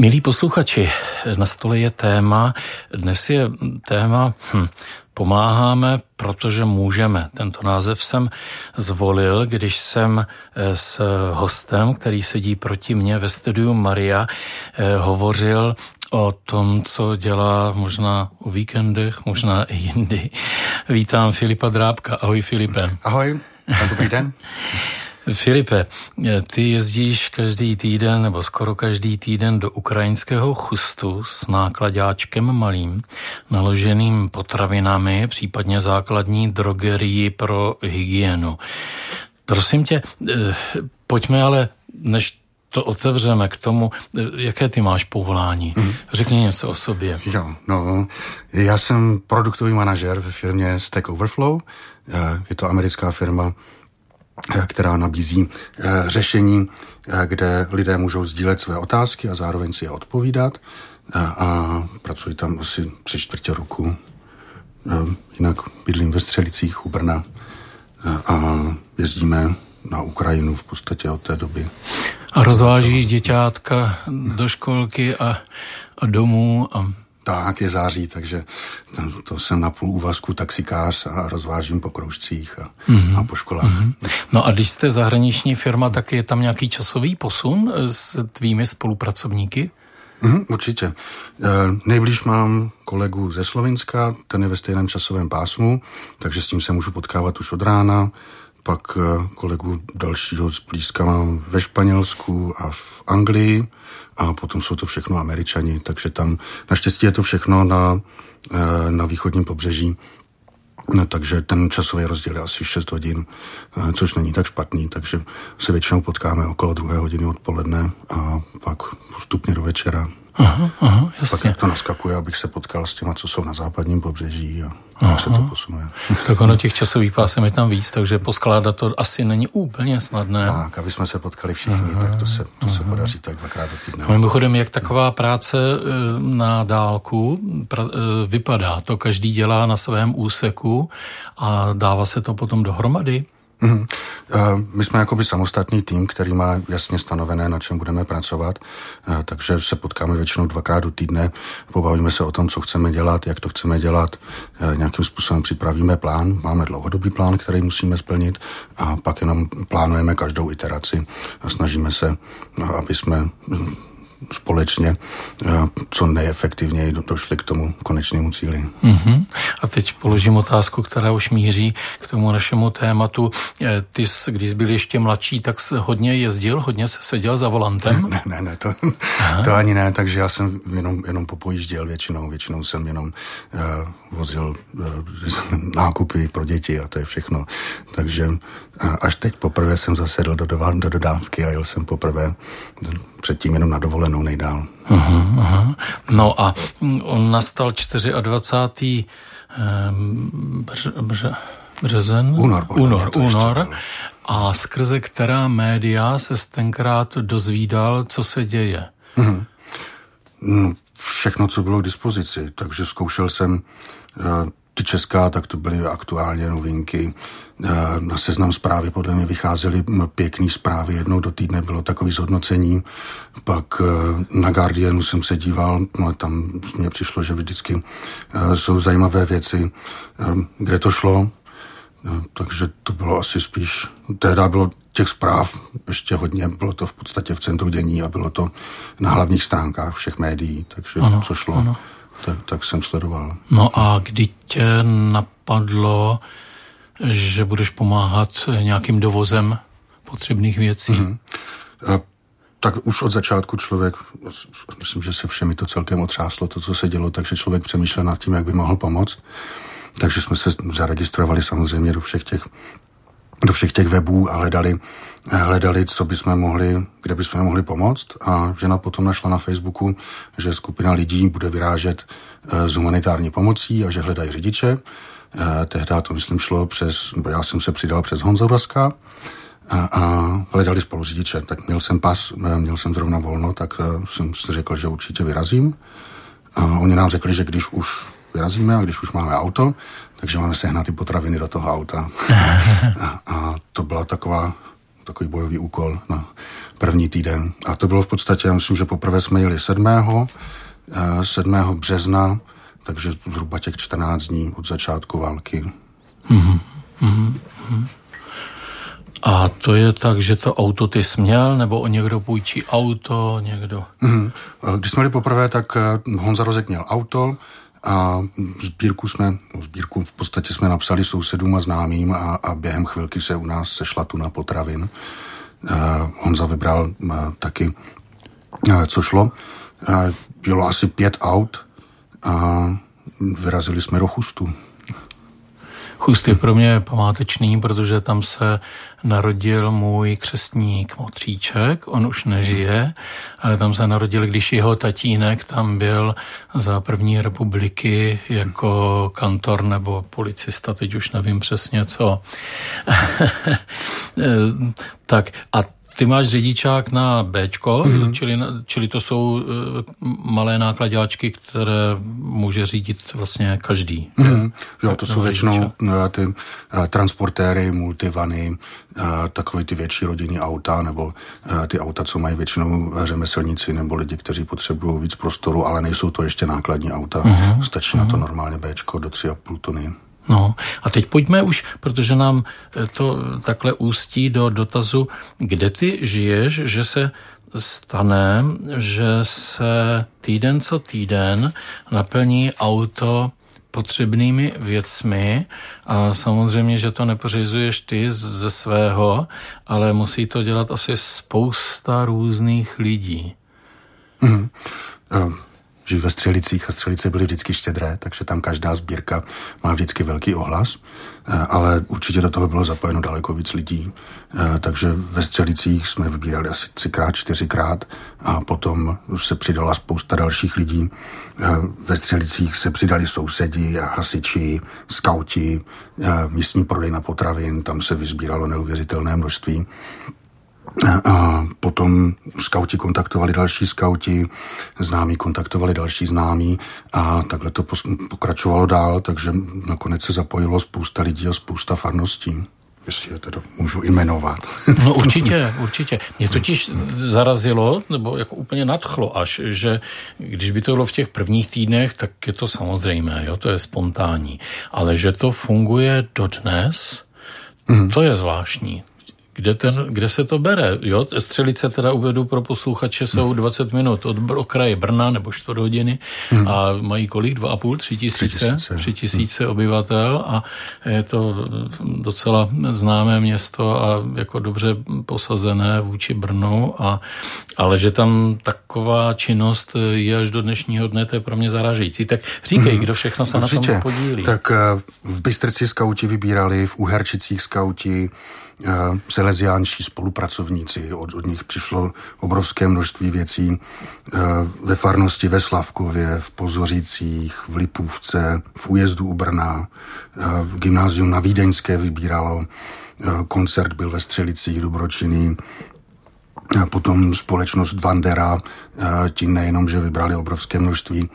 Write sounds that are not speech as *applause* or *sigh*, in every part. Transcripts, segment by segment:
Milí posluchači, na stole je téma, dnes je téma hm, Pomáháme, protože můžeme. Tento název jsem zvolil, když jsem eh, s hostem, který sedí proti mně ve studiu Maria, eh, hovořil o tom, co dělá možná o víkendech, možná i jindy. Vítám Filipa Drábka. Ahoj Filipe. Ahoj, dobrý den. *laughs* Filipe, ty jezdíš každý týden nebo skoro každý týden do ukrajinského chustu s nákladáčkem malým, naloženým potravinami, případně základní drogerii pro hygienu. Prosím tě, eh, pojďme ale, než to otevřeme k tomu, eh, jaké ty máš povolání. Mm. Řekni něco o sobě. Jo, no, já jsem produktový manažer ve firmě Stack Overflow. Eh, je to americká firma, která nabízí eh, řešení, eh, kde lidé můžou sdílet své otázky a zároveň si je odpovídat. A pracuji tam asi tři čtvrtě roku. Jinak bydlím ve Střelicích u Brna a jezdíme na Ukrajinu v podstatě od té doby. A rozvážíš děťátka do školky a, a domů a tak, je září, takže to jsem na půl úvazku taxikář a rozvážím po kroužcích a, mm-hmm. a po školách. Mm-hmm. No a když jste zahraniční firma, tak je tam nějaký časový posun s tvými spolupracovníky? Mm, určitě. E, nejblíž mám kolegu ze Slovenska, ten je ve stejném časovém pásmu, takže s tím se můžu potkávat už od rána. Pak e, kolegu dalšího z blízka mám ve Španělsku a v Anglii a potom jsou to všechno američani, takže tam naštěstí je to všechno na, eh, na východním pobřeží, No, takže ten časový rozdíl je asi 6 hodin, eh, což není tak špatný, takže se většinou potkáme okolo druhé hodiny odpoledne a pak postupně do večera. Aha, aha, jasně. Pak jak to naskakuje, abych se potkal s těma, co jsou na západním pobřeží a aha. jak se to posunuje. Tak ono těch časových pásem je tam víc, takže poskládat to asi není úplně snadné. Tak, aby jsme se potkali všichni, aha, tak to se, to se podaří tak dvakrát do týdne. Mimochodem, jak taková práce e, na dálku pra, e, vypadá? To každý dělá na svém úseku a dává se to potom dohromady? Mm-hmm. My jsme jakoby samostatný tým, který má jasně stanovené, na čem budeme pracovat, takže se potkáme většinou dvakrát do týdne, pobavíme se o tom, co chceme dělat, jak to chceme dělat, nějakým způsobem připravíme plán, máme dlouhodobý plán, který musíme splnit a pak jenom plánujeme každou iteraci a snažíme se, aby jsme společně eh, co nejefektivněji došli k tomu konečnému cíli. Mm-hmm. A teď položím otázku, která už míří k tomu našemu tématu. Eh, ty, jsi, když jsi byl ještě mladší, tak jsi hodně jezdil, hodně se seděl za volantem? Ne, ne, ne, to, to ani ne, takže já jsem jenom, jenom popojížděl většinou, většinou jsem jenom uh, vozil uh, nákupy pro děti a to je všechno. Takže uh, až teď poprvé jsem zasedl do, do, do dodávky a jel jsem poprvé předtím jenom na dovolenou nejdál. Aha, aha. No a on nastal 24. Bř, bř, březen? Únor. Únor, únor. A skrze která média se tenkrát dozvídal, co se děje? Mhm. No, všechno, co bylo k dispozici. Takže zkoušel jsem eh, ty česká, tak to byly aktuálně novinky. Eh, na seznam zprávy podle mě vycházely pěkné zprávy, jednou do týdne bylo takový zhodnocení, pak eh, na Guardianu jsem se díval, no tam mně přišlo, že vždycky eh, jsou zajímavé věci, kde to šlo, takže to bylo asi spíš, tehdy bylo těch zpráv ještě hodně, bylo to v podstatě v centru dění a bylo to na hlavních stránkách všech médií, takže ano, co šlo. Ano tak, tak jsem sledoval. No a kdy tě napadlo, že budeš pomáhat nějakým dovozem potřebných věcí? Mm-hmm. A, tak už od začátku člověk, myslím, že se všemi to celkem otřáslo, to, co se dělo, takže člověk přemýšlel nad tím, jak by mohl pomoct. Takže jsme se zaregistrovali samozřejmě do všech těch do všech těch webů a hledali, hledali, co bychom mohli, kde bychom mohli pomoct a žena potom našla na Facebooku, že skupina lidí bude vyrážet eh, s humanitární pomocí a že hledají řidiče. Eh, tehdy to, myslím, šlo přes, já jsem se přidal přes Honza Vraska a, a hledali spolu řidiče. Tak měl jsem pas, eh, měl jsem zrovna volno, tak jsem si řekl, že určitě vyrazím. A oni nám řekli, že když už vyrazíme a když už máme auto, takže máme sehnat ty potraviny do toho auta. *laughs* a, a to byla taková takový bojový úkol na první týden. A to bylo v podstatě, já myslím, že poprvé jsme jeli 7. 7. Eh, března, takže zhruba těch 14 dní od začátku války. Mm-hmm. Mm-hmm. A to je tak, že to auto ty směl, nebo o někdo půjčí auto, někdo? Mm-hmm. Když jsme byli poprvé, tak eh, Honza Rozek měl auto, a sbírku jsme, no sbírku v podstatě jsme napsali sousedům a známým a, a během chvilky se u nás sešla tuna potravin. Uh, Honza vybral uh, taky, uh, co šlo. Uh, bylo asi pět aut a vyrazili jsme do Chustu. Chust je pro mě památečný, protože tam se narodil můj křestník Motříček, on už nežije, ale tam se narodil, když jeho tatínek tam byl za první republiky jako kantor nebo policista, teď už nevím přesně co. *laughs* tak a ty máš řidičák na B, mm-hmm. čili, čili to jsou uh, malé nákladáčky, které může řídit vlastně každý. Mm-hmm. Jo, to jsou většinou uh, ty uh, transportéry, multivany, uh, takové ty větší rodinný auta, nebo uh, ty auta, co mají většinou řemeslníci nebo lidi, kteří potřebují víc prostoru, ale nejsou to ještě nákladní auta. Mm-hmm. Stačí mm-hmm. na to mhm. normálně B do 3,5 tuny. No a teď pojďme už, protože nám eh, to takhle ústí do dotazu, kde ty žiješ, že se stane, že se týden co týden naplní auto potřebnými věcmi a samozřejmě, že to nepořizuješ ty ze svého, ale musí to dělat asi spousta různých lidí. Mm. Um žiju ve Střelicích a Střelice byly vždycky štědré, takže tam každá sbírka má vždycky velký ohlas, eh, ale určitě do toho bylo zapojeno daleko víc lidí, eh, takže ve Střelicích jsme vybírali asi třikrát, čtyřikrát a potom se přidala spousta dalších lidí. Eh, ve Střelicích se přidali sousedi, hasiči, skauti, místní prodejna potravin, tam se vyzbíralo neuvěřitelné množství. A potom skauti kontaktovali další skauti, známí kontaktovali další známí a takhle to pokračovalo dál, takže nakonec se zapojilo spousta lidí a spousta farností jestli je teda můžu jmenovat. *laughs* No určitě, určitě. Mě totiž zarazilo, nebo jako úplně nadchlo až, že když by to bylo v těch prvních týdnech, tak je to samozřejmé, jo, to je spontánní. Ale že to funguje dodnes, mm. to je zvláštní kde, ten, kde se to bere. Jo? Střelice teda uvedu pro posluchače jsou 20 minut od okraje Brna nebo čtvrt hodiny hmm. a mají kolik? Dva a půl? Tři tisíce? Tři tisíce hmm. obyvatel a je to docela známé město a jako dobře posazené vůči Brnu, a, ale že tam taková činnost je až do dnešního dne, to je pro mě zarážející. Tak říkej, hmm. kdo všechno se Určitě. na tom podílí. Tak eh, v Bystrici skauti vybírali, v Uherčicích skauti, seleziánští spolupracovníci. Od, od nich přišlo obrovské množství věcí ve farnosti ve Slavkově, v Pozořicích, v Lipůvce, v újezdu u Brna, v gymnázium na Vídeňské vybíralo, koncert byl ve Střelicích, Dobročiny, a potom společnost Vandera, tím nejenom, že vybrali obrovské množství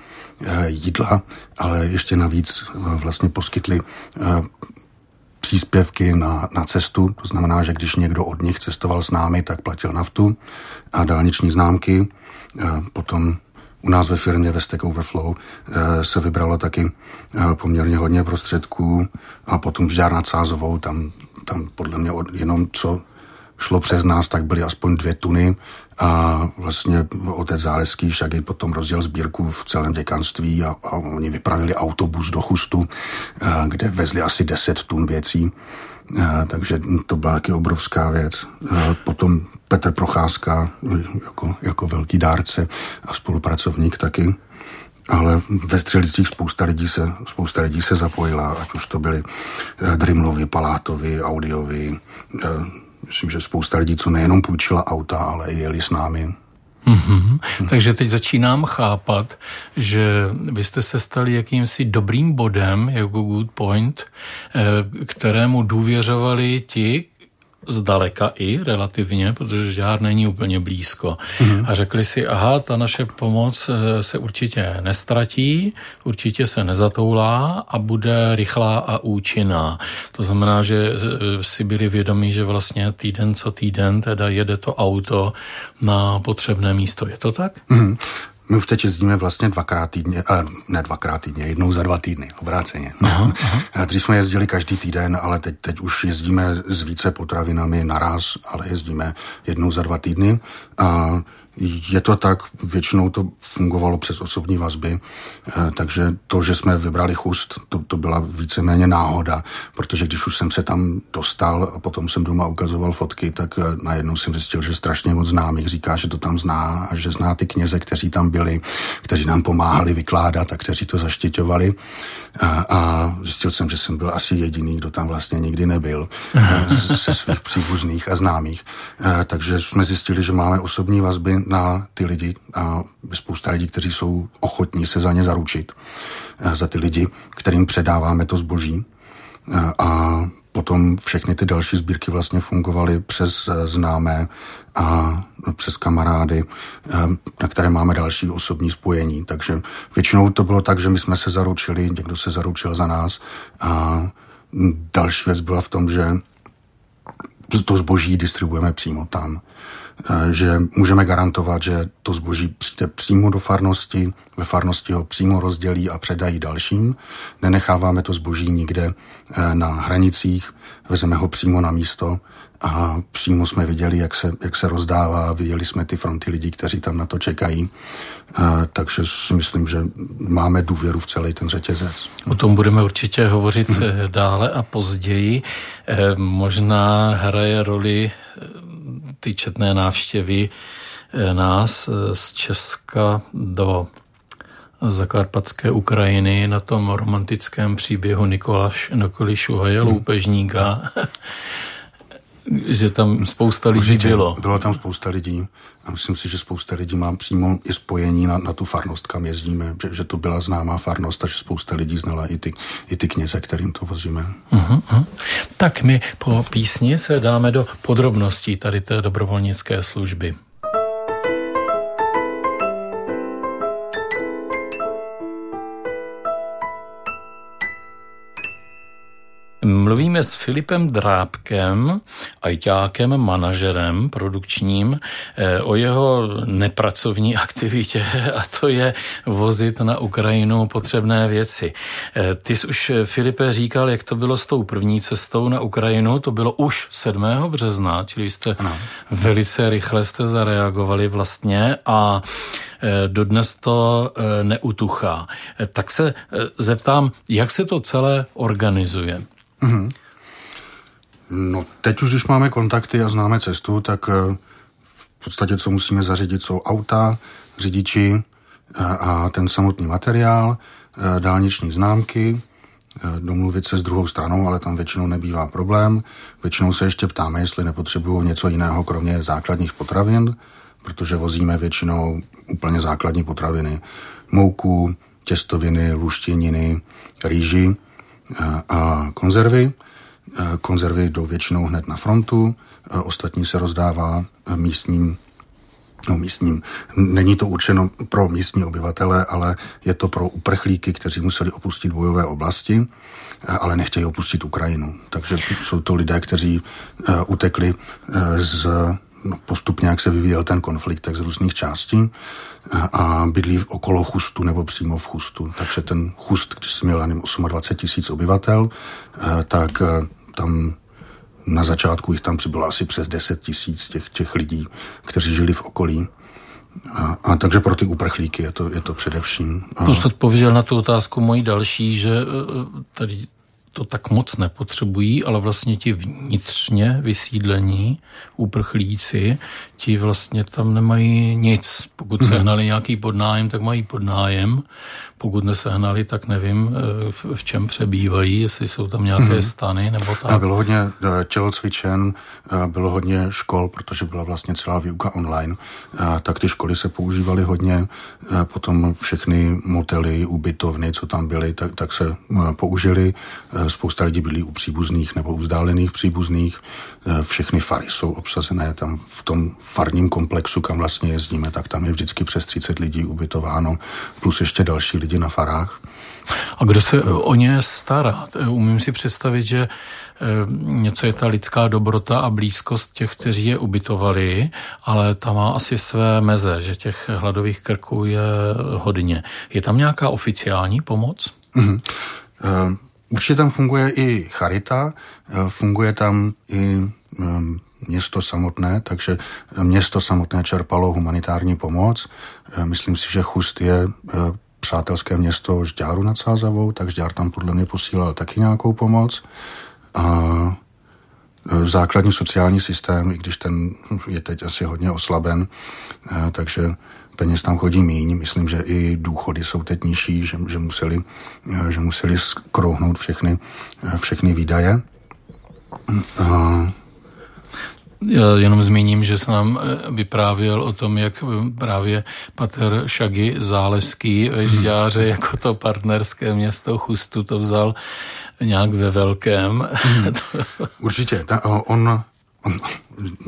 jídla, ale ještě navíc vlastně poskytli příspěvky na, na cestu, to znamená, že když někdo od nich cestoval s námi, tak platil naftu a dálniční známky. Potom u nás ve firmě ve Stack Overflow e, se vybralo taky e, poměrně hodně prostředků a potom vžár nad Sázovou, tam, tam podle mě jenom co šlo přes nás, tak byly aspoň dvě tuny a vlastně otec Záleský Šagy potom rozděl sbírku v celém děkanství a, a oni vypravili autobus do Chustu, a, kde vezli asi 10 tun věcí. A, takže to byla taky obrovská věc. A potom Petr Procházka jako, jako velký dárce a spolupracovník taky ale ve Střelicích spousta lidí se, spousta lidí se zapojila, ať už to byli Drimlovi, Palátovi, Audiovi, myslím, že spousta lidí, co nejenom půjčila auta, ale i jeli s námi. Mm-hmm. Takže teď začínám chápat, že byste se stali jakýmsi dobrým bodem, jako good point, eh, kterému důvěřovali ti, zdaleka i relativně, protože žár není úplně blízko. Mm-hmm. A řekli si, aha, ta naše pomoc eh, se určitě nestratí, určitě se nezatoulá a bude rychlá a účinná. To znamená, že eh, si byli vědomí, že vlastně týden co týden teda jede to auto na potřebné místo. Je to tak? Mm-hmm. My už teď jezdíme vlastně dvakrát týdně, eh, ne dvakrát týdně, jednou za dva týdny, obráceně. Aha, aha. Dřív jsme jezdili každý týden, ale teď, teď už jezdíme s více potravinami naraz, ale jezdíme jednou za dva týdny. A je to tak, většinou to fungovalo přes osobní vazby, eh, takže to, že jsme vybrali chust, to, to byla víceméně náhoda, protože když už jsem se tam dostal a potom jsem doma ukazoval fotky, tak eh, najednou jsem zjistil, že strašně moc známých říká, že to tam zná a že zná ty kněze, kteří tam byli, kteří nám pomáhali vykládat a kteří to zaštiťovali. A, a zjistil jsem, že jsem byl asi jediný, kdo tam vlastně nikdy nebyl eh, ze svých příbuzných a známých. Takže jsme zjistili, že máme osobní vazby na ty lidi a spousta lidí, kteří jsou ochotní se za ně zaručit, eh, za ty lidi, kterým předáváme to zboží. Eh, a potom všechny ty další sbírky vlastně fungovaly přes eh, známé a přes kamarády, na které máme další osobní spojení. Takže většinou to bylo tak, že my jsme se zaručili, někdo se zaručil za nás a další věc byla v tom, že to zboží distribuujeme přímo tam. Eh, že můžeme garantovat, že to zboží přijde přímo do farnosti, ve farnosti ho přímo rozdělí a předají dalším. Nenecháváme to zboží nikde eh, na hranicích, vezeme ho přímo na místo a přímo jsme viděli, jak se, jak se rozdává, viděli jsme ty fronty lidí, kteří tam na to čekají. A, eh, takže si myslím, že máme důvěru v celý ten řetězec. O tom budeme určitě hovořit hmm. dále a později. Možná hraje roli ty četné návštěvy eh, nás eh, z Česka do zakarpatské Ukrajiny na tom romantickém příběhu Nikolaš, Nikoli Šuhaje, hmm. *laughs* že tam spousta lidí Určitě, bylo. Bylo tam spousta lidí a myslím si, že spousta lidí má přímo i spojení na, na tu farnost, kam jezdíme, že, že to byla známá farnost a že spousta lidí znala i ty, i ty kněze, kterým to vozíme. Uh-huh, uh-huh. Tak my po písni se dáme do podrobností tady té dobrovolnické služby. Mluvíme s Filipem Drábkem, ajťákem, manažerem produkčním, eh, o jeho nepracovní *laughs* aktivitě a to je vozit na Ukrajinu potřebné věci. Eh, ty jsi už, Filipe, říkal, jak to bylo s tou první cestou na Ukrajinu, to bylo už 7. března, čili jste ano. velice rychle jste zareagovali vlastně a eh, dodnes to neutuchá. Tak se zeptám, jak se to celé organizuje? Mm-hmm. No, teď už, když máme kontakty a známe cestu, tak eh, v podstatě, co musíme zařídit, jsou auta, řidiči eh, a ten samotný materiál, eh, dálniční známky, domluvit se s druhou stranou, ale tam většinou nebývá problém. Většinou se ještě ptáme, jestli nepotřebují něco jiného, kromě základních potravin, protože vozíme většinou úplně základní potraviny. Mouku, těstoviny, luštěniny, rýži a konzervy. Konzervy jdou většinou hned na frontu, ostatní se rozdává místním No, místním. Není to určeno pro místní obyvatele, ale je to pro uprchlíky, kteří museli opustit bojové oblasti, ale nechtějí opustit Ukrajinu. Takže jsou to lidé, kteří utekli z no, postupně, jak se vyvíjel ten konflikt, tak z různých částí a bydlí okolo Chustu nebo přímo v Chustu. Takže ten Chust, když jsem měl, nevím, 28 tisíc obyvatel, eh, tak eh, tam na začátku jich tam přibylo asi přes 10 tisíc těch, těch lidí, kteří žili v okolí. A, a takže pro ty uprchlíky je to, je to především. A... To odpověděl na tu otázku mojí další, že eh, tady to tak moc nepotřebují, ale vlastně ti vnitřně vysídlení uprchlíci, ti vlastně tam nemají nic. Pokud mhm. sehnali nějaký podnájem, tak mají podnájem. Pokud nesehnali, tak nevím, eh, v čem přebývají, jestli jsou tam nějaké mm-hmm. stany nebo tak. A bylo hodně eh, tělocvičen, eh, bylo hodně škol, protože byla vlastně celá výuka online, tak ty školy se používaly hodně, potom všechny motely, ubytovny, co tam byly, tak, tak se použili spousta lidí byli u příbuzných nebo u vzdálených příbuzných. Všechny fary jsou obsazené tam v tom farním komplexu, kam vlastně jezdíme, tak tam je vždycky přes 30 lidí ubytováno, plus ještě další lidi na farách. A kdo se o ně stará? Umím si představit, že eh, něco je ta lidská dobrota a blízkost těch, kteří je ubytovali, ale ta má asi své meze, že těch hladových krků je hodně. Je tam nějaká oficiální pomoc? Mm-hmm. Uh, určitě tam funguje i charita, funguje tam i um, město samotné, takže město samotné čerpalo humanitární pomoc. Myslím si, že Chust je přátelské město Žďáru nad Sázavou, tak Žďár tam podle mě posílal taky nějakou pomoc. A e, základní sociální systém, i když ten je teď asi hodně oslaben, e, takže peněz tam chodí míň. Myslím, že i důchody jsou teď nižší, že, že, museli, e, že museli skrouhnout všechny, všechny výdaje. A já jenom zmíním, že se nám eh, vyprávěl o tom, jak eh, právě pater Šagy Záleský ve Žďáře jako to partnerské město Chustu to vzal nějak ve velkém. *laughs* Hmm. Určitě. Ta, on, on,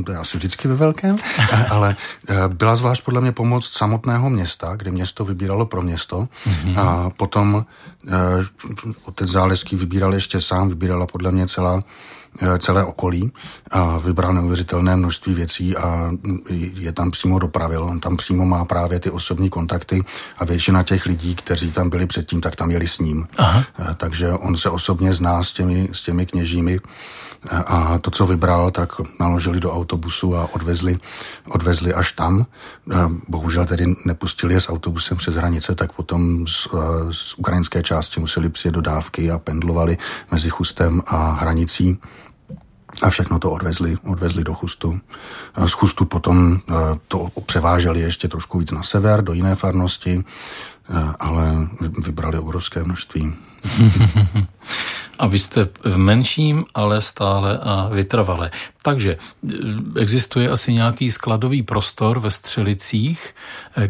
to je asi vždycky ve velkém, *laughs* ale eh, byla zvlášť podle mě pomoc samotného města, kde město vybíralo pro město mm-hmm. a potom otec Záleský vybíral ještě sám, vybírala podle mě celá celé okolí a vybral neuvěřitelné množství věcí a je tam přímo dopravil. On tam přímo má právě ty osobní kontakty a většina těch lidí, kteří tam byli předtím, tak tam jeli s ním. Aha. Eh, takže on se osobně zná s těmi, s těmi kněžími eh, a to, co vybral, tak naložili do autobusu a odvezli, odvezli až tam. Bohužel tedy nepustili je s autobusem přes hranice, tak potom z, z ukrajinské části museli přijet dodávky a pendlovali mezi Chustem a hranicí a všechno to odvezli, odvezli do Chustu. Z Chustu potom to převáželi ještě trošku víc na sever, do jiné farnosti, ale vybrali obrovské množství. *laughs* A vy jste v menším, ale stále a vytrvale. Takže eh, existuje asi nějaký skladový prostor ve Střelicích,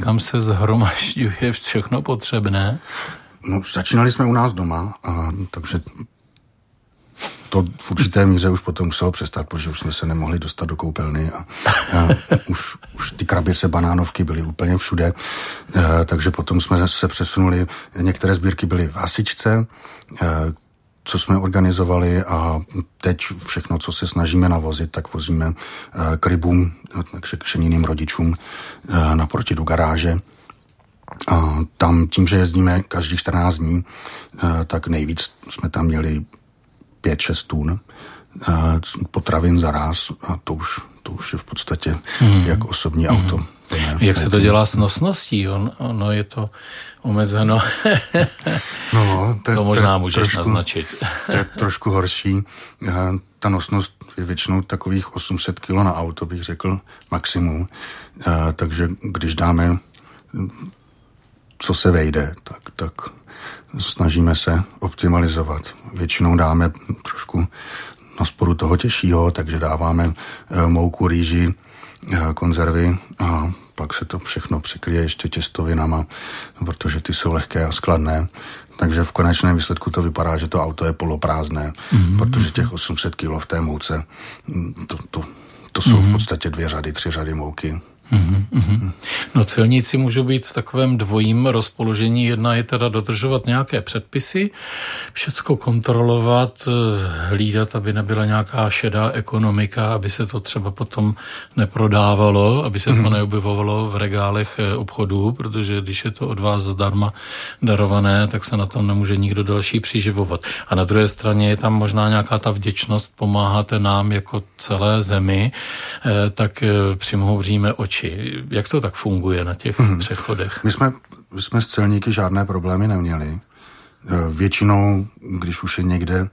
kam se zhromažďuje *laughs* všechno potřebné? No, začínali jsme u nás doma, a, takže to v určité míře už potom muselo přestat, protože už jsme se nemohli dostat do koupelny a, a *laughs* už, už ty krabice banánovky byly úplně všude, a, takže potom jsme se přesunuli, některé sbírky byly v hasičce, a, co jsme organizovali a teď všechno, co se snažíme navozit, tak vozíme k rybům, k kšeniným rodičům naproti do garáže. A tam tím, že jezdíme každých 14 dní, tak nejvíc jsme tam měli 5-6 tun potravin za ráz a to už, to už je v podstatě hmm. jak osobní hmm. auto. Ne, Jak se to dělá s nosností? On, ono je to omezeno. no, to, to možná to můžeš trošku, naznačit. to je trošku horší. Ta nosnost je většinou takových 800 kg na auto, bych řekl, maximum. Takže když dáme, co se vejde, tak, tak snažíme se optimalizovat. Většinou dáme trošku na sporu toho těžšího, takže dáváme eh, mouku, rýži, eh, konzervy a pak se to všechno přikryje ještě těstovinama, protože ty jsou lehké a skladné. Takže v konečném výsledku to vypadá, že to auto je poloprázdné, mm-hmm. protože těch 800 kg v té mouce, mm, to, to, to jsou mm-hmm. v mhm. podstatě dvě řady, tři řady mouky. Mm-hmm. No celníci můžou být v takovém dvojím rozpoložení. Jedna je teda dodržovat nějaké předpisy, všecko kontrolovat, hlídat, aby nebyla nějaká šedá ekonomika, aby se to třeba potom neprodávalo, aby se to mm-hmm. neobjevovalo v regálech eh, obchodů, protože když je to od vás zdarma darované, tak se na tom nemůže nikdo další přiživovat. A na druhé straně je tam možná nějaká ta vděčnost, pomáháte nám jako celé zemi, eh, tak eh, přimhouříme oči řidiči. Jak to tak funguje na těch hmm. přechodech? My jsme, my jsme s celníky žádné problémy neměli. E, většinou, když už je někde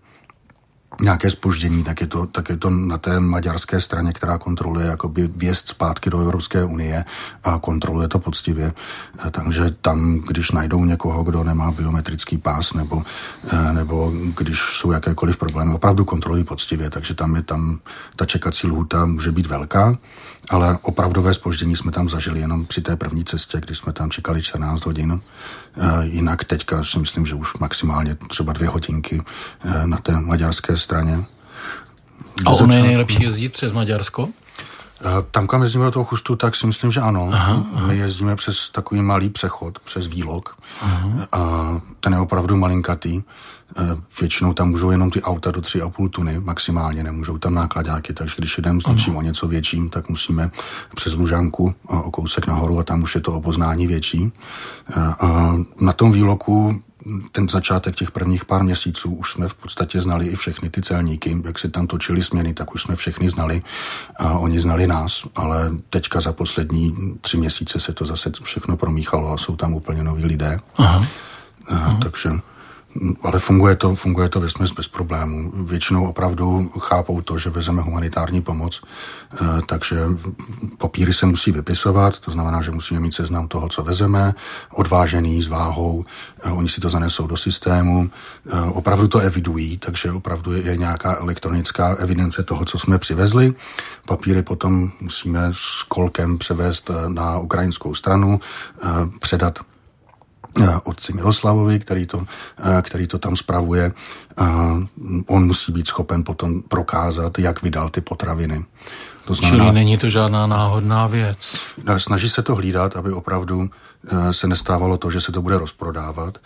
nějaké spoždění, tak je, to, tak je to na té maďarské straně, která kontroluje jakoby věst zpátky do Evropské unie a kontroluje to poctivě. Eh, takže tam, když najdou někoho, kdo nemá biometrický pás nebo, eh, nebo když jsou jakékoliv problémy, opravdu kontrolují poctivě, takže tam je tam ta čekací lhuta může být velká, ale opravdové spoždění jsme tam zažili jenom při té první cestě, kdy jsme tam čekali 14 hodin. Eh, jinak teďka si myslím, že už maximálně třeba dvě hodinky na té maďarské straně. A ono je nejlepší jezdit přes Maďarsko? Eh, tam, kam jezdíme do toho chustu, tak si myslím, že ano. Aha, aha. My jezdíme přes takový malý přechod, přes výlok. Aha. A ten je opravdu malinkatý. Eh, většinou tam můžou jenom ty auta do 3,5 tuny, maximálně nemůžou tam nákladáky, takže když jdeme s něčím o něco větším, tak musíme přes Lužanku o kousek nahoru a tam už je to opoznání větší. Eh, a na tom výloku ten začátek těch prvních pár měsíců už jsme v podstatě znali i všechny ty celníky, jak se tam točili směny, tak už jsme všechny znali a oni znali nás, ale teďka za poslední tři měsíce se to zase všechno promíchalo a jsou tam úplně noví lidé. Aha. Aha. Takže ale funguje to, funguje to vesměs bez problémů. Většinou opravdu chápou to, že vezeme humanitární pomoc, eh, takže papíry se musí vypisovat, to znamená, že musíme mít seznam toho, co vezeme, odvážený s váhou, eh, oni si to zanesou do systému, eh, opravdu to evidují, takže opravdu je nějaká elektronická evidence toho, co jsme přivezli. Papíry potom musíme s kolkem převést na ukrajinskou stranu, předat otci Miroslavovi, který to, eh, který to tam spravuje. A on musí být schopen potom prokázat, jak vydal ty potraviny. To znamená, Čili není to žádná náhodná věc. Snaží se to hlídat, aby opravdu eh, se nestávalo to, že se to bude rozprodávat.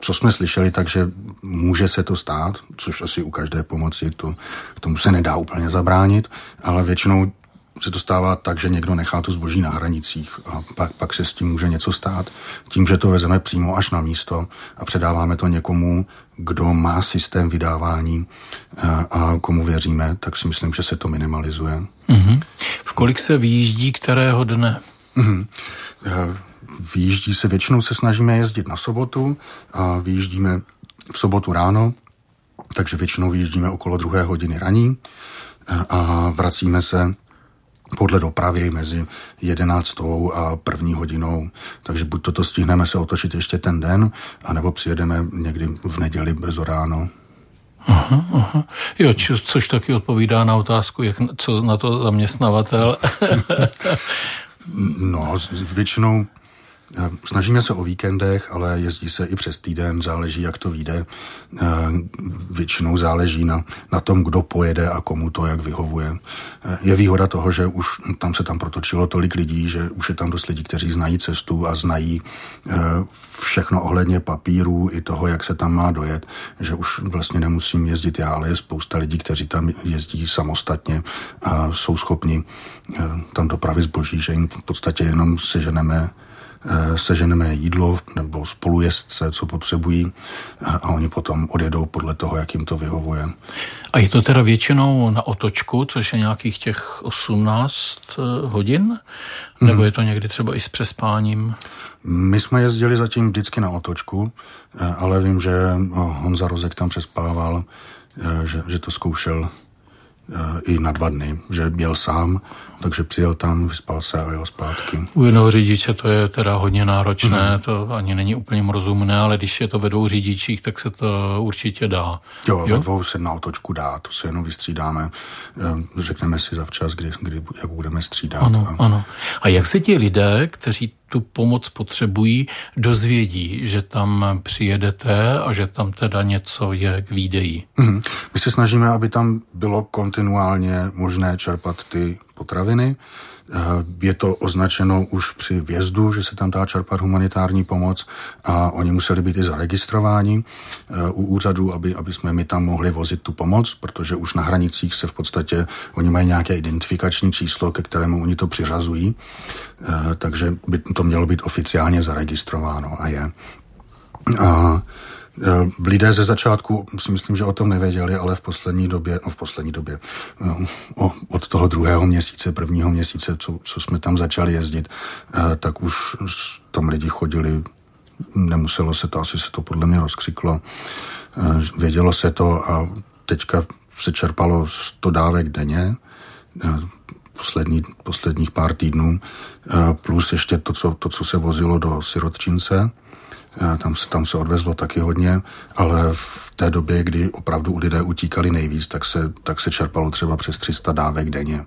Co jsme slyšeli, takže může se to stát, což asi u každé pomoci to, tomu se nedá úplně zabránit, ale většinou se to stává tak, že někdo nechá to zboží na hranicích a pak, pak se s tím může něco stát. Tím, že to vezeme přímo až na místo a předáváme to někomu, kdo má systém vydávání a, a komu věříme, tak si myslím, že se to minimalizuje. Mm-hmm. V kolik se vyjíždí kterého dne? Mm-hmm. Vyjíždí se, většinou se snažíme jezdit na sobotu a vyjíždíme v sobotu ráno, takže většinou vyjíždíme okolo druhé hodiny raní a vracíme se podle dopravy mezi 11. a první hodinou. Takže buď toto stihneme se otočit ještě ten den, anebo přijedeme někdy v neděli brzo ráno. Aha, aha. Jo, či, což taky odpovídá na otázku, jak, co na to zaměstnavatel. *laughs* no, většinou snažíme se o víkendech, ale jezdí se i přes týden, záleží, jak to vyjde. Eh, většinou záleží na, na tom, kdo pojede a komu to jak vyhovuje. Eh, je výhoda toho, že už tam se tam protočilo tolik lidí, že už je tam dost lidí, kteří znají cestu a znají všechno ohledně papíru i toho, jak se tam má dojet, že už vlastně nemusím jezdit já, ale je spousta lidí, kteří tam jezdí samostatně a jsou schopni tam dopravit zboží, že jim v podstatě jenom seženeme Eh, seženeme jídlo nebo spolujezdce, co potřebují a oni potom odjedou podle toho, jak jim to vyhovuje. A je to teda většinou na otočku, což je nějakých těch 18 eh, hodin? Nebo hmm. je to někdy třeba i s přespáním? My jsme jezdili zatím vždycky na otočku, eh, ale vím, že Honza Rozek tam přespával, že, že to zkoušel i na dva dny, že byl sám, takže přijel tam, vyspal se a jel zpátky. U jednoho řidiče to je teda hodně náročné, mm. to ani není úplně rozumné, ale když je to ve dvou řidičích, tak se to určitě dá. Jo, jo? ve dvou se na otočku dá, to se jenom vystřídáme, eh, řekneme si zavčas, kdy, kdy jak budeme střídat. Ano, a... ano. A jak se ti lidé, kteří tu pomoc potřebují, dozvědí, že tam přijedete a že tam teda něco je k výdeji. Mm-hmm. My se snažíme, aby tam bylo kontinuálně možné čerpat ty potraviny. Eh, je to označeno už při vjezdu, že se tam dá čerpat humanitární pomoc a oni museli být i zaregistrováni eh, u úřadu, aby, aby jsme my tam mohli vozit tu pomoc, protože už na hranicích se v podstatě, oni mají nějaké identifikační číslo, ke kterému oni to přiřazují, eh, takže by to mělo být oficiálně zaregistrováno a je. A lidé ze začátku si myslím, že o tom nevěděli, ale v poslední době, no v poslední době, eh, o, od toho druhého měsíce, prvního měsíce, co, co jsme tam začali jezdit, eh, tak už tam lidi chodili, nemuselo se to, asi se to podle mě rozkřiklo, vědělo se to a teďka se čerpalo 100 dávek denně, poslední, posledních pár týdnů, plus ještě to co, to, co se vozilo do sirotčince, tam se, tam se odvezlo taky hodně, ale v té době, kdy opravdu lidé utíkali nejvíc, tak se, tak se čerpalo třeba přes 300 dávek denně.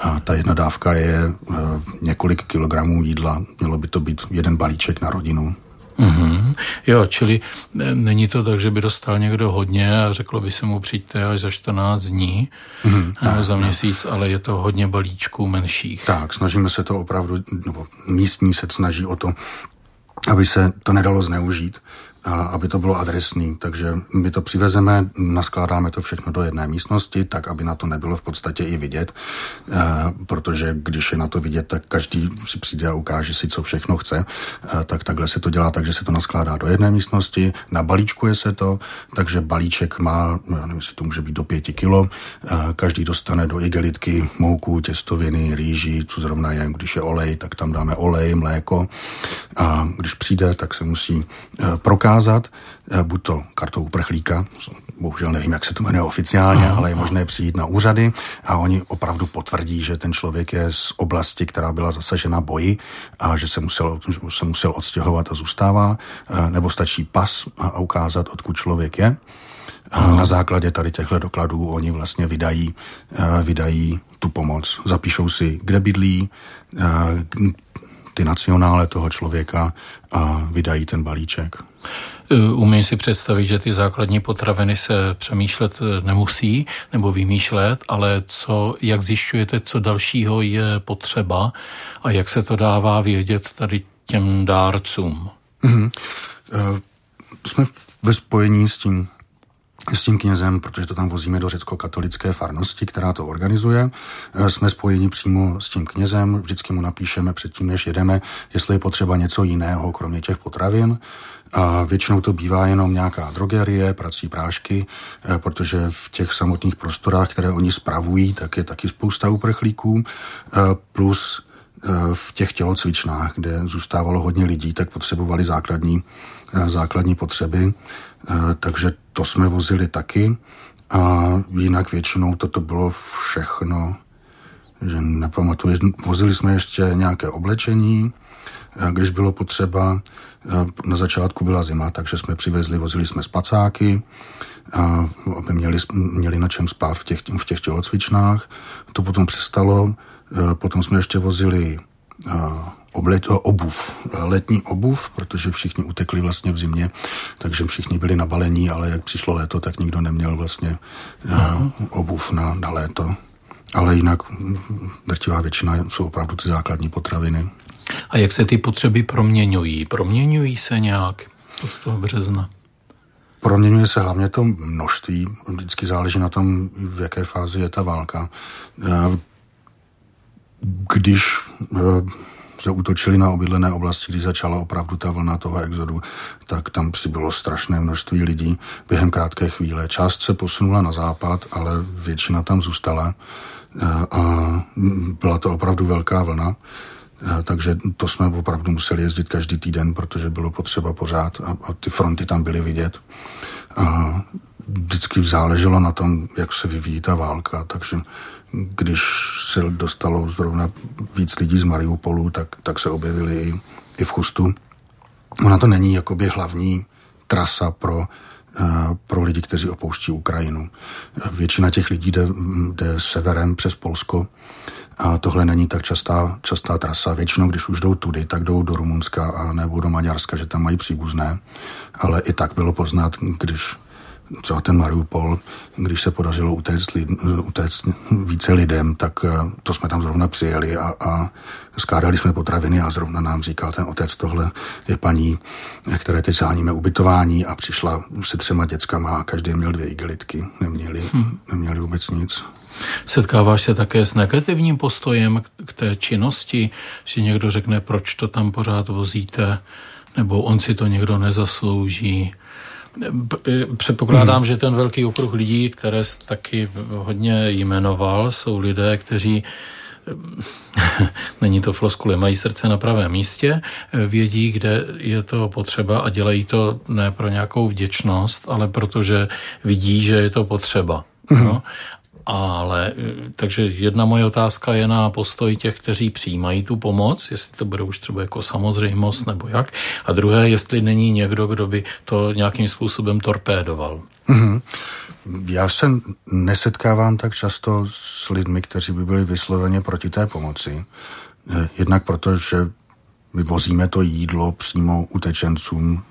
A ta jedna dávka je uh, několik kilogramů jídla. Mělo by to být jeden balíček na rodinu. Mm-hmm. Jo, čili e, není to tak, že by dostal někdo hodně a řeklo by se mu přijďte až za 14 dní mm-hmm, nebo za měsíc, tak. ale je to hodně balíčků menších. Tak, snažíme se to opravdu, nebo místní se snaží o to, aby se to nedalo zneužít a aby to bylo adresní. Takže my to přivezeme, naskládáme to všechno do jedné místnosti, tak aby na to nebylo v podstatě i vidět, eh, protože když je na to vidět, tak každý si přijde a ukáže si, co všechno chce. Eh, tak takhle se to dělá, takže se to naskládá do jedné místnosti, nabalíčkuje se to, takže balíček má, já nevím, jestli to může být do pěti kilo, eh, každý dostane do igelitky mouku, těstoviny, rýži, co zrovna je, když je olej, tak tam dáme olej, mléko a když přijde, tak se musí prokázat prokázat, eh, buď to kartou uprchlíka, bohužel nevím, jak se to jmenuje oficiálně, ale je možné přijít na úřady a oni opravdu potvrdí, že ten člověk je z oblasti, která byla zasažena boji a že se musel, že se musel odstěhovat a zůstává, eh, nebo stačí pas a ukázat, odkud člověk je. A na základě tady těchto dokladů oni vlastně vydají, eh, vydají tu pomoc. Zapíšou si, kde bydlí, ty nacionále toho člověka a vydají ten balíček. Umím si představit, že ty základní potraviny se přemýšlet nemusí nebo vymýšlet, ale co, jak zjišťujete, co dalšího je potřeba a jak se to dává vědět tady těm dárcům? Mm-hmm. Jsme ve spojení s tím s tím knězem, protože to tam vozíme do řecko-katolické farnosti, která to organizuje. Eh, jsme spojeni přímo s tím knězem, vždycky mu napíšeme předtím, než jedeme, jestli je potřeba něco jiného, kromě těch potravin. A většinou to bývá jenom nějaká drogerie, prací prášky, eh, protože v těch samotných prostorách, které oni spravují, tak je taky spousta uprchlíků, eh, plus v těch tělocvičnách, kde zůstávalo hodně lidí, tak potřebovali základní, základní potřeby. Takže to jsme vozili taky a jinak většinou toto bylo všechno, že nepamatuji. Vozili jsme ještě nějaké oblečení, když bylo potřeba. Na začátku byla zima, takže jsme přivezli, vozili jsme spacáky, aby měli, měli na čem spát v těch, v těch tělocvičnách. To potom přestalo. Potom jsme ještě vozili oblet, obuv, letní obuv, protože všichni utekli vlastně v zimě, takže všichni byli nabalení, ale jak přišlo léto, tak nikdo neměl vlastně uh, obuv na, na léto. Ale jinak drtivá většina jsou opravdu ty základní potraviny. A jak se ty potřeby proměňují? Proměňují se nějak od toho března? Proměňuje se hlavně to množství. Vždycky záleží na tom, v jaké fázi je ta válka. Když útočili na obydlené oblasti, když začala opravdu ta vlna toho exodu, tak tam přibylo strašné množství lidí během krátké chvíle. Část se posunula na západ, ale většina tam zůstala eh, a byla to opravdu velká vlna. Eh, takže to jsme opravdu museli jezdit každý týden, protože bylo potřeba pořád a, a ty fronty tam byly vidět. A vždycky záleželo na tom, jak se vyvíjí ta válka, takže když se dostalo zrovna víc lidí z Mariupolu, tak, tak se objevili i, i v Chustu. Ona to není jakoby hlavní trasa pro, uh, pro lidi, kteří opouští Ukrajinu. Většina těch lidí jde, jde severem přes Polsko a tohle není tak častá, častá trasa. Většinou, když už jdou tudy, tak jdou do Rumunska a nebo do Maďarska, že tam mají příbuzné. Ale i tak bylo poznat, když třeba ten Mariupol, když se podařilo utéct, lid, utéct více lidem, tak eh, to jsme tam zrovna přijeli a, a skládali jsme potraviny a zrovna nám říkal ten otec, tohle je paní, které teď záníme ubytování a přišla se třema dětskama a každý měl dvě igelitky, neměli, hmm. neměli vůbec nic. Setkáváš se také s negativním postojem k té činnosti, že někdo řekne, proč to tam pořád vozíte, nebo on si to někdo nezaslouží, Předpokládám, hmm. že ten velký okruh lidí, které taky hodně jmenoval, jsou lidé, kteří *laughs* není to floskule, mají srdce na pravém místě, vědí, kde je to potřeba a dělají to ne pro nějakou vděčnost, ale protože vidí, že je to potřeba. No. Ale takže jedna moje otázka je na postoj těch, kteří přijímají tu pomoc, jestli to bude už třeba jako samozřejmost nebo jak. A druhé, jestli není někdo, kdo by to nějakým způsobem torpédoval. Mm-hmm. Já se nesetkávám tak často s lidmi, kteří by byli vysloveně proti té pomoci. Jednak proto, že my vozíme to jídlo přímo utečencům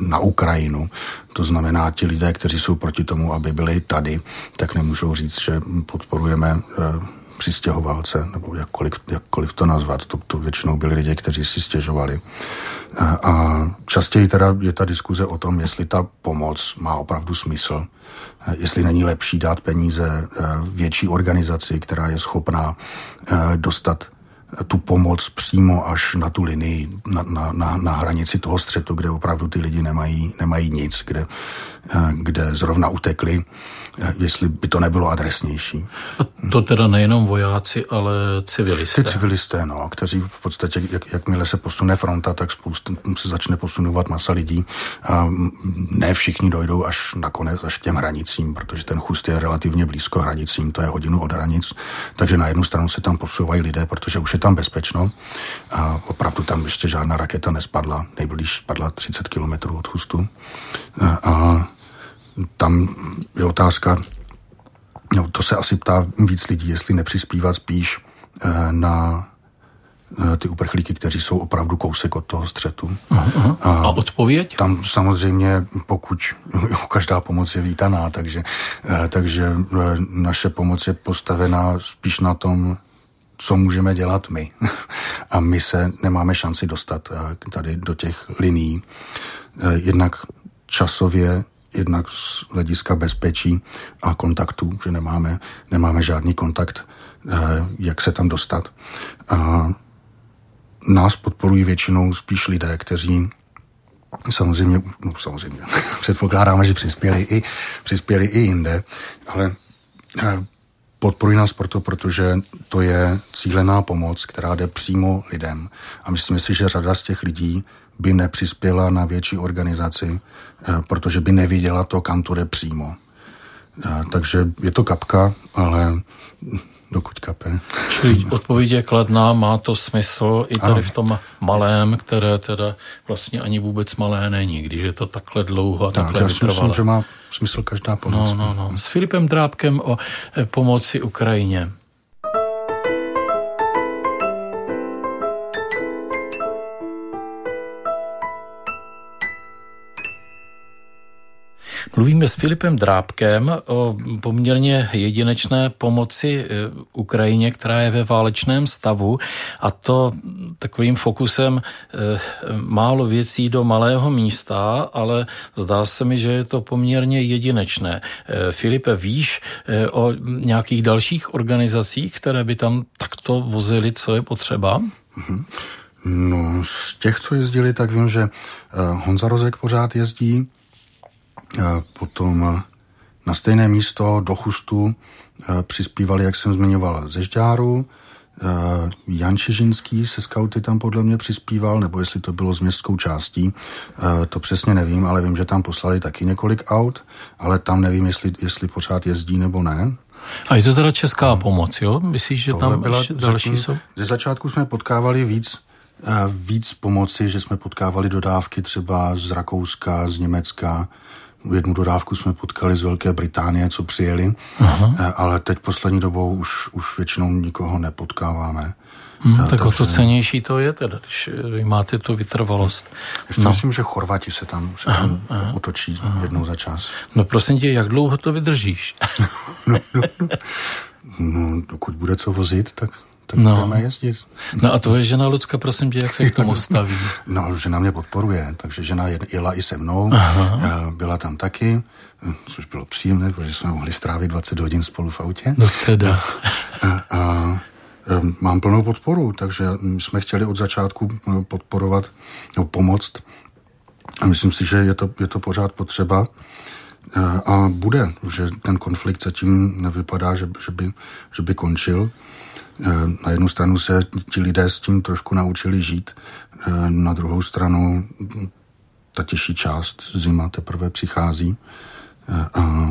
na Ukrajinu. To znamená, ti lidé, kteří jsou proti tomu, aby byli tady, tak nemůžou říct, že podporujeme eh, přistěhovalce, nebo jakkoliv, jakkoliv to nazvat. To, to většinou byli lidé, kteří si stěžovali. A, a častěji teda je ta diskuze o tom, jestli ta pomoc má opravdu smysl, eh, jestli není lepší dát peníze eh, větší organizaci, která je schopná dostat tu pomoc přímo až na tu linii, na, na, na, na hranici toho střetu, kde opravdu ty lidi nemají, nemají nic, kde, kde zrovna utekli Eh, jestli by to nebylo adresnější. A to teda nejenom vojáci, ale civilisté. Ty civilisté, no, kteří v podstatě, jak, jakmile se posune fronta, tak spoustu se začne posunovat masa lidí a ne všichni dojdou až nakonec, až k těm hranicím, protože ten chust je relativně blízko hranicím, to je hodinu od hranic, takže na jednu stranu se tam posouvají lidé, protože už je tam bezpečno a opravdu tam ještě žádná raketa nespadla, nejblíž spadla 30 kilometrů od chustu a, a tam je otázka, no to se asi ptá víc lidí, jestli nepřispívat spíš eh, na eh, ty uprchlíky, kteří jsou opravdu kousek od toho střetu. Uh-huh. A, a odpověď? Tam samozřejmě, pokud *laughs* každá pomoc je vítaná, takže, eh, takže naše pomoc je postavená spíš na tom, co můžeme dělat my. *laughs* A my se nemáme šanci dostat tady do těch liní. Jednak časově jednak z hlediska bezpečí a kontaktů, že nemáme, nemáme žádný kontakt, eh, jak se tam dostat. A nás podporují většinou spíš lidé, kteří samozřejmě, no samozřejmě, *laughs* předpokládáme, že přispěli i, přispěli i jinde, ale eh, podporují nás proto, protože to je cílená pomoc, která jde přímo lidem. A myslím si, že řada z těch lidí by nepřispěla na větší organizaci, eh, protože by neviděla to, kam to jde přímo. Eh, takže je to kapka, ale dokud kape. Čili odpověď je kladná, má to smysl i tady ano. v tom malém, které teda vlastně ani vůbec malé není, když je to takhle dlouho a takhle tak, já vytrvalé. myslím, že má smysl každá pomoc. No, no, no. S Filipem Drábkem o eh, pomoci Ukrajině. Mluvíme s Filipem Drábkem o poměrně jedinečné pomoci e, Ukrajině, která je ve válečném stavu a to takovým fokusem e, málo věcí do malého místa, ale zdá se mi, že je to poměrně jedinečné. E, Filipe, víš o nějakých dalších organizacích, které by tam takto vozily, co je potřeba? Mm-hmm. No, z těch, co jezdili, tak vím, že Honza Rozek pořád jezdí, Potom na stejné místo do chustu přispívali, jak jsem zmiňoval, ze Žďáru, Jan Čižinský se skauty tam podle mě přispíval, nebo jestli to bylo s městskou částí, to přesně nevím, ale vím, že tam poslali taky několik aut, ale tam nevím, jestli, jestli pořád jezdí nebo ne. A je to teda česká pomoc, jo? Myslíš, že tam byla, ještě další jsou? Ze začátku jsme potkávali víc, víc pomoci, že jsme potkávali dodávky třeba z Rakouska, z Německa, jednu dodávku jsme potkali z Velké Británie, co přijeli, Aha. Eh, ale teď poslední dobou už, už většinou nikoho nepotkáváme. Hmm, tak o to cenější to je teda, když vy máte tu vytrvalost. Ještě no. myslím, že Chorvati se tam, se tam aha, aha, otočí aha. jednou za čas. No prosím tě, jak dlouho to vydržíš? *laughs* no, no, no. no, dokud bude co vozit, tak tak no. budeme jezdit. No a tvoje žena Lucka, prosím tě, jak se k tomu staví? *laughs* No, žena mě podporuje, takže žena jela i se mnou, Aha. Eh, byla tam taky, což bylo příjemné, protože jsme mohli strávit 20 hodin spolu v autě. No teda. A, a eh, mám plnou podporu, takže jsme chtěli od začátku eh, podporovat, no, pomoct a myslím si, že je to, je to pořád potřeba a bude, že ten konflikt zatím nevypadá, že, že, by, že by končil. Na jednu stranu se ti lidé s tím trošku naučili žít, na druhou stranu ta těžší část zima teprve přichází a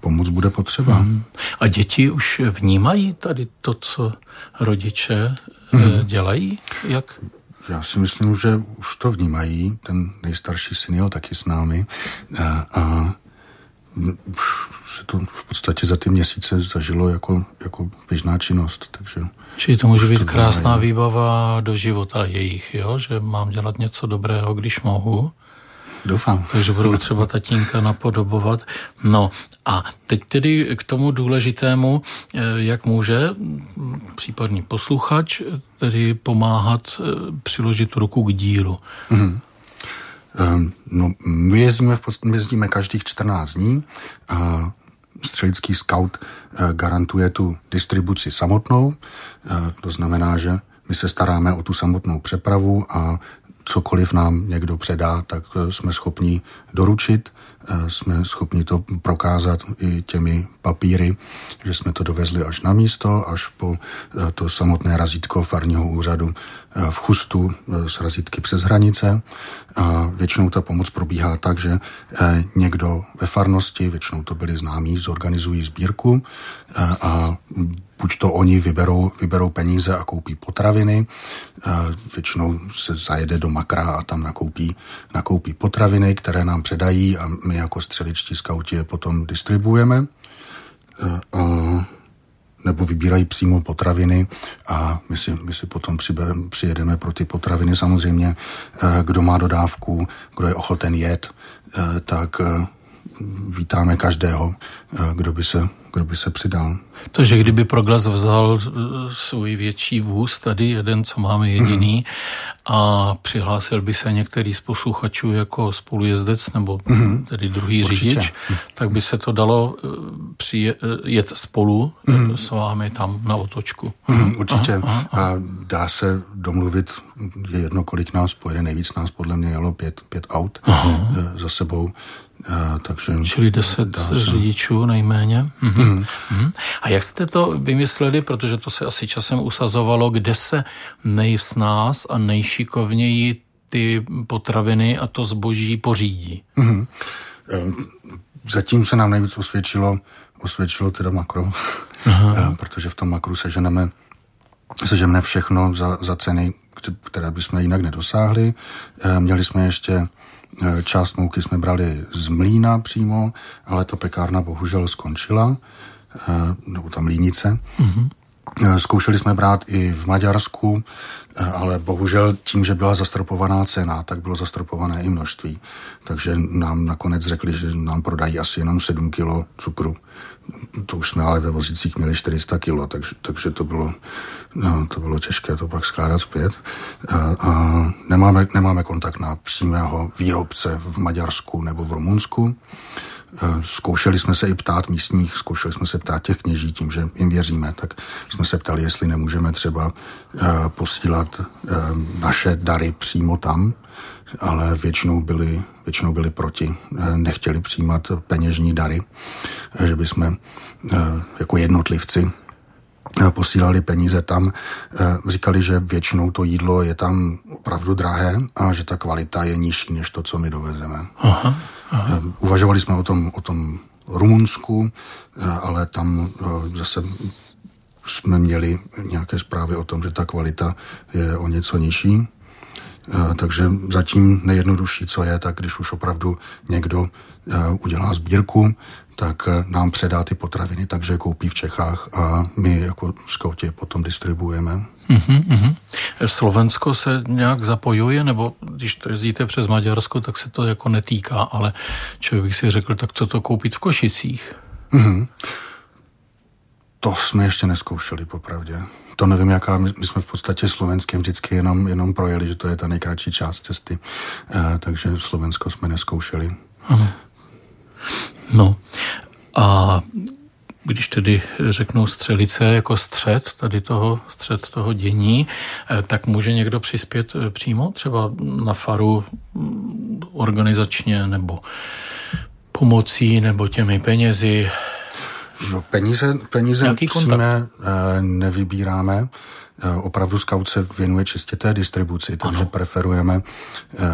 pomoc bude potřeba. Hmm. A děti už vnímají tady to, co rodiče hmm. dělají? Jak? Já si myslím, že už to vnímají. Ten nejstarší syn je taky s námi. A, a už se to v podstatě za ty měsíce zažilo jako, jako běžná činnost. Takže Čili to může být to krásná vnímají. výbava do života jejich, jo? že mám dělat něco dobrého, když mohu. Doufám. Takže budou třeba tatínka napodobovat. No a teď tedy k tomu důležitému, eh, jak může případný posluchač tedy pomáhat eh, přiložit ruku k dílu. Mm-hmm. No, my jezdíme, v podstatě, my jezdíme každých 14 dní a střelický scout garantuje tu distribuci samotnou. To znamená, že my se staráme o tu samotnou přepravu a cokoliv nám někdo předá, tak eh, jsme schopni doručit, eh, jsme schopni to prokázat i těmi papíry, že jsme to dovezli až na místo, až po eh, to samotné razítko farního úřadu v Chustu s razítky přes hranice. A většinou ta pomoc probíhá tak, že někdo ve farnosti, většinou to byli známí, zorganizují sbírku a buď to oni vyberou, vyberou peníze a koupí potraviny, většinou se zajede do makra a tam nakoupí, nakoupí potraviny, které nám předají a my jako střeličtí skauti je potom distribuujeme. A, nebo vybírají přímo potraviny a my si, my si potom přijedeme pro ty potraviny. Samozřejmě, kdo má dodávku, kdo je ochoten jet, tak vítáme každého, kdo by se kdo by se přidal. Takže kdyby Proglas vzal eh, svůj větší vůz, tady jeden, co máme jediný, mm. a přihlásil by se některý z posluchačů jako spolujezdec nebo mm. tedy druhý Určitě. řidič, tak by se to dalo eh, přijet, eh, jet spolu mm. s vámi tam na otočku. Mm, určitě. Aha, aha. A dá se domluvit, je jedno, kolik nás pojede, nejvíc nás podle mě jelo pět, pět aut aha. za sebou a, takže Čili deset řidičů nejméně. Mhm. Mhm. A jak jste to vymysleli, protože to se asi časem usazovalo, kde se nejsnás a nejšikovněji ty potraviny a to zboží pořídí? Mhm. Zatím se nám nejvíc osvědčilo, osvědčilo teda makro, Aha. *laughs* protože v tom makru seženeme, seženeme všechno za, za ceny, které bychom jinak nedosáhli. Měli jsme ještě část mouky jsme brali z mlína přímo, ale ta pekárna bohužel skončila, eh, nebo tam línice. Mm-hmm. Zkoušeli jsme brát i v Maďarsku, ale bohužel tím, že byla zastropovaná cena, tak bylo zastropované i množství. Takže nám nakonec řekli, že nám prodají asi jenom 7 kilo cukru to už jsme ale ve vozicích měli 400 kilo, takže, takže to, bylo, no, to bylo těžké to pak skládat zpět. A, a nemáme, nemáme kontakt na přímého výrobce v Maďarsku nebo v Rumunsku. Zkoušeli jsme se i ptát místních, zkoušeli jsme se ptát těch kněží tím, že jim věříme, tak jsme se ptali, jestli nemůžeme třeba posílat naše dary přímo tam, ale většinou byli, většinou byli proti, nechtěli přijímat peněžní dary, že bychom eh, jako jednotlivci eh, posílali peníze tam, eh, říkali, že většinou to jídlo je tam opravdu drahé a že ta kvalita je nižší než to, co my dovezeme. Aha, aha. Uvažovali jsme o tom, o tom Rumunsku, ale tam zase jsme měli nějaké zprávy o tom, že ta kvalita je o něco nižší. Takže zatím nejjednodušší, co je, tak když už opravdu někdo udělá sbírku, tak nám předá ty potraviny, takže koupí v Čechách a my jako skauti potom distribuujeme. Uh-huh, uh-huh. Slovensko se nějak zapojuje, nebo když to jezdíte přes Maďarsko, tak se to jako netýká, ale člověk bych si řekl, tak co to koupit v Košicích? Uh-huh. To jsme ještě neskoušeli, popravdě to nevím, jaká, my, jsme v podstatě slovenským vždycky jenom, jenom projeli, že to je ta nejkratší část cesty, e, takže Slovensko jsme neskoušeli. Ano. No a když tedy řeknu střelice jako střed tady toho, střed toho dění, eh, tak může někdo přispět eh, přímo třeba na faru mm, organizačně nebo pomocí nebo těmi penězi? No, peníze, peníze přímé nevybíráme. Opravdu scout se věnuje čistě té distribuci, takže preferujeme,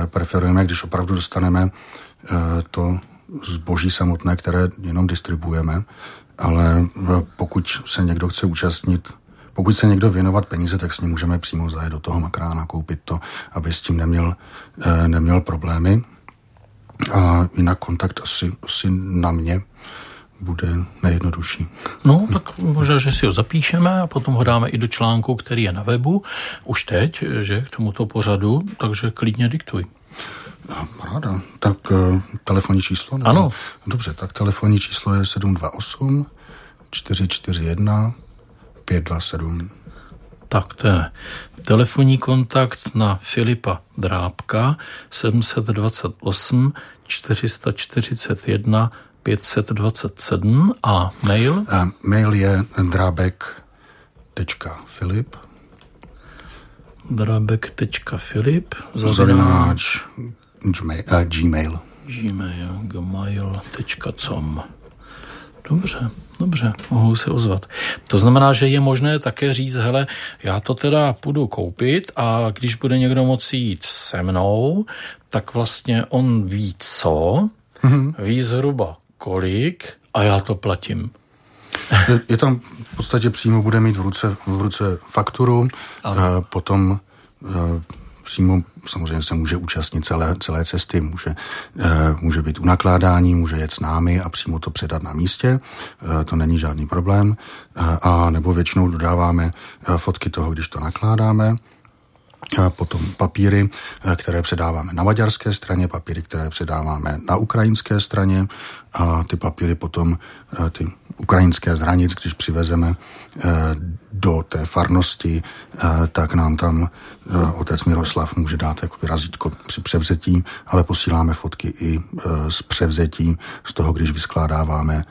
preferujeme, když opravdu dostaneme to zboží samotné, které jenom distribuujeme, ale pokud se někdo chce účastnit pokud se někdo věnovat peníze, tak s ním můžeme přímo zajet do toho makrána, koupit to, aby s tím neměl, neměl problémy. A jinak kontakt asi, asi na mě bude nejjednodušší. No, tak možná, že si ho zapíšeme a potom ho dáme i do článku, který je na webu, už teď, že k tomuto pořadu, takže klidně diktuj. No, ráda. Tak uh, telefonní číslo? Nebo? Ano. Dobře, tak telefonní číslo je 728 441 527. Tak to je telefonní kontakt na Filipa Drábka 728 441 527 a mail? A mail je drábek.filip drábek.filip zavináč gmail gmail gmail.com Dobře, dobře, mohu se ozvat. To znamená, že je možné také říct, hele, já to teda půjdu koupit a když bude někdo moci jít se mnou, tak vlastně on ví co, mm-hmm. ví zhruba kolik a já to platím. Je, je tam v podstatě přímo bude mít v ruce, v ruce fakturu, a potom přímo samozřejmě se může účastnit celé, celé cesty, může, může být u nakládání, může jet s námi a přímo to předat na místě, to není žádný problém, a nebo většinou dodáváme fotky toho, když to nakládáme, a potom papíry, které předáváme na maďarské straně, papíry, které předáváme na ukrajinské straně. A ty papíry potom, ty ukrajinské z hranic, když přivezeme do té farnosti, tak nám tam otec Miroslav může dát jako razítko při převzetí, ale posíláme fotky i z převzetí, z toho, když vyskládáváme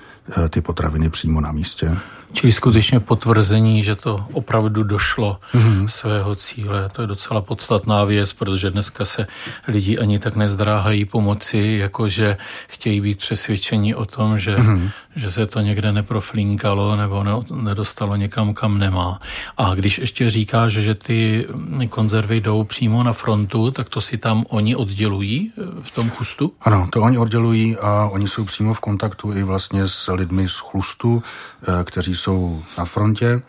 ty potraviny přímo na místě. Čili skutečně potvrzení, že to opravdu došlo mm-hmm. svého cíle. To je docela podstatná věc, protože dneska se lidi ani tak nezdráhají pomoci, jakože chtějí být přesvědčení o tom, že, mm-hmm. že se to někde neproflinkalo nebo ne, nedostalo někam, kam nemá. A když ještě říkáš, že ty konzervy jdou přímo na frontu, tak to si tam oni oddělují eh, v tom chustu? Ano, to oni oddělují a oni jsou přímo v kontaktu i vlastně s lidmi z chlustu, eh, kteří jsou na frontě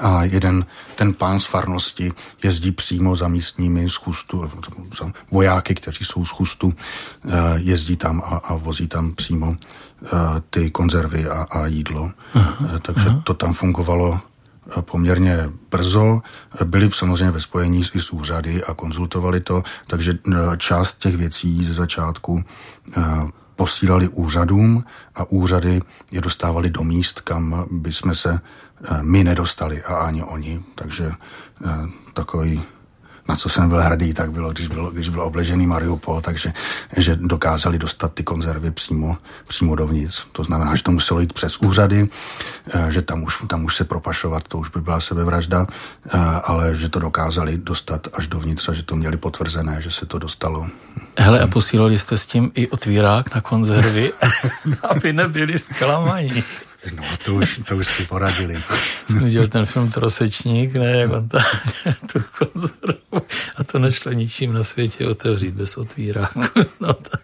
a jeden ten pán z farnosti jezdí přímo za místními z chustu, za vojáky, kteří jsou z chustu, eh, jezdí tam a, a vozí tam přímo eh, ty konzervy a, a jídlo. Aha, eh, Takže aha. to tam fungovalo poměrně brzo. Byli samozřejmě ve spojení i s úřady a konzultovali to, takže část těch věcí ze začátku posílali úřadům a úřady je dostávali do míst, kam by jsme se eh, my nedostali a ani oni. Takže eh, takový na co jsem byl hrdý, tak bylo, když byl, když byl obležený Mariupol, takže že dokázali dostat ty konzervy přímo, přímo dovnitř. To znamená, že to muselo jít přes úřady, eh, že tam už, tam už se propašovat, to už by byla sebevražda, ale že to dokázali dostat až dovnitř a že to měli potvrzené, že se to dostalo. Hele, a posílali jste s tím i otvírák na konzervy, *laughs* aby nebyli zklamaní. No, to už, to už si poradili. Jsem viděl ten film Trosečník, ne, jak on tam *laughs* tu konzervu a to nešlo ničím na světě otevřít bez otvíráku. *laughs* No tak.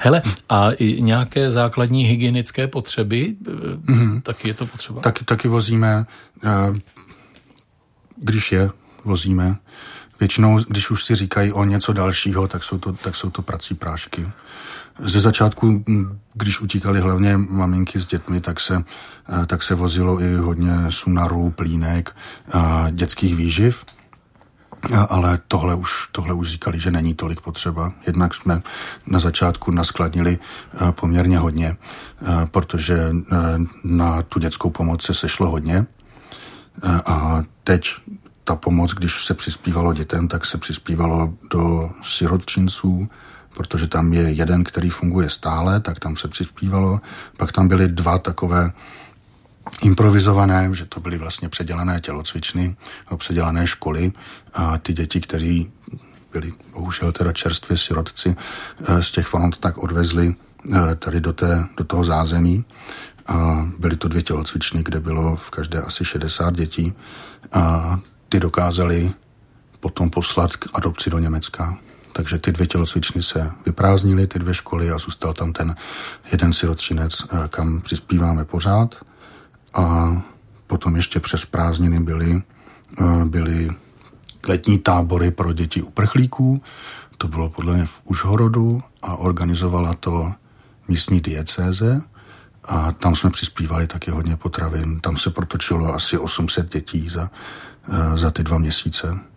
Hele, a i nějaké základní hygienické potřeby, mm-hmm. taky je to potřeba? Taky, taky vozíme, eh, když je, vozíme. Většinou, když už si říkají o něco dalšího, tak jsou to, tak jsou to prací prášky. Ze začátku, když utíkali hlavně maminky s dětmi, tak se, eh, tak se vozilo i hodně sunarů, plínek, a dětských výživ. Ale tohle už, tohle už říkali, že není tolik potřeba. Jednak jsme na začátku naskladnili eh, poměrně hodně, eh, protože na tu dětskou pomoc se sešlo hodně. A teď ta pomoc, když se přispívalo dětem, tak se přispívalo do sirotčinců, protože tam je jeden, který funguje stále, tak tam se přispívalo. Pak tam byly dva takové improvizované, že to byly vlastně předělané tělocvičny, předělané školy a ty děti, kteří byli bohužel teda čerstvě sirotci eh, z těch front, tak odvezli eh, tady do, té, do toho zázemí A byly to dvě tělocvičny, kde bylo v každé asi 60 dětí. A ty dokázali potom poslat k adopci do Německa. Takže ty dvě tělocvičny se vyprázdnily, ty dvě školy a zůstal tam ten jeden sirotčinec, eh, kam přispíváme pořád. A potom ještě přes prázdniny byly, eh, byly letní tábory pro děti uprchlíků. To bylo podle mě v Užhorodu a organizovala to místní diecéze a tam jsme přispívali taky hodně potravin. Tam se protočilo asi 800 dětí za, eh, za ty dva měsíce.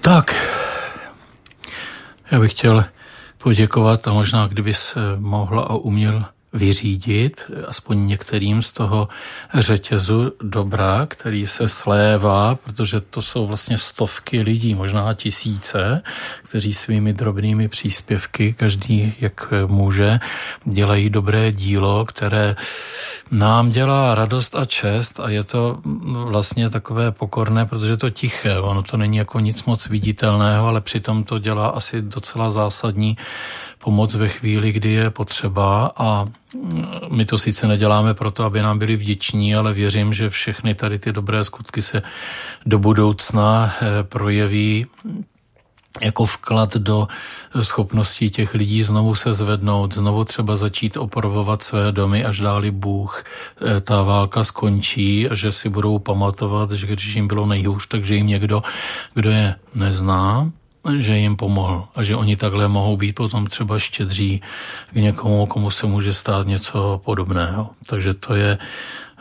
Tak, já bych chtěl poděkovat a možná kdybys mohla a uměl vyřídit, aspoň některým z toho řetězu dobra, který se slévá, protože to jsou vlastně stovky lidí, možná tisíce, kteří svými drobnými příspěvky, každý jak může, dělají dobré dílo, které nám dělá radost a čest a je to vlastně takové pokorné, protože to tiché, ono to není jako nic moc viditelného, ale přitom to dělá asi docela zásadní pomoc ve chvíli, kdy je potřeba a my to sice neděláme proto, aby nám byli vděční, ale věřím, že všechny tady ty dobré skutky se do budoucna eh, projeví jako vklad do schopností těch lidí znovu se zvednout, znovu třeba začít opravovat své domy, až dáli Bůh eh, ta válka skončí a že si budou pamatovat, že když jim bylo nejhůř, takže jim někdo, kdo je nezná, že jim pomohl a že oni takhle mohou být potom třeba štědří k někomu, komu se může stát něco podobného. Takže to je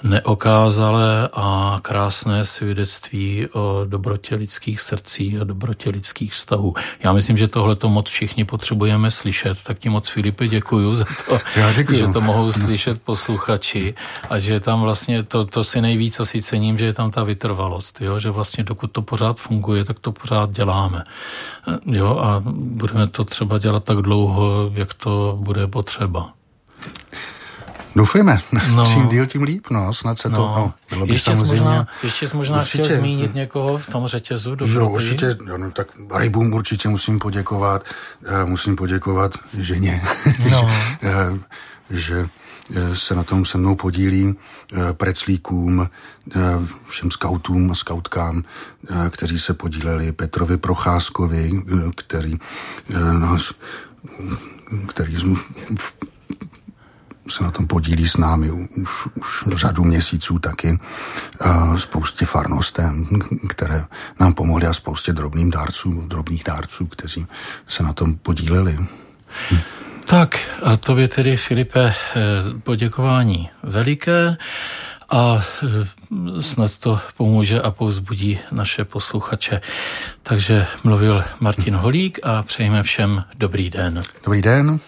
neokázalé a krásné svědectví o dobrotě lidských srdcí a dobrotě lidských vztahů. Já myslím, že tohle to moc všichni potřebujeme slyšet, tak ti moc Filipe děkuju za to, že to mohou slyšet posluchači a že tam vlastně to, to si nejvíc asi cením, že je tam ta vytrvalost, jo? že vlastně dokud to pořád funguje, tak to pořád děláme. Jo? A budeme to třeba dělat tak dlouho, jak to bude potřeba. Doufejme. No. *laughs* Čím díl, tím líp. No, snad se no. to... No, bylo by ještě samozřejmě... Možná, ještě jsi možná určitě. chtěl zmínit někoho v tom řetězu? Do jo, určitě. No, tak rybům určitě musím poděkovat. Musím poděkovat ženě, *laughs* no. že se na tom se mnou podílí preclíkům, všem skautům a skautkám, kteří se podíleli, Petrovi Procházkovi, který nás který v se na tom podílí s námi už, už řadu měsíců taky. Spoustě farnostem, které nám pomohly a spoustě drobným dárců, drobných dárců, kteří se na tom podíleli. Hm. Tak a tobě tedy, Filipe, eh, poděkování veliké a eh, snad to pomůže a povzbudí naše posluchače. Takže mluvil Martin Holík a přejeme všem dobrý den. Dobrý den.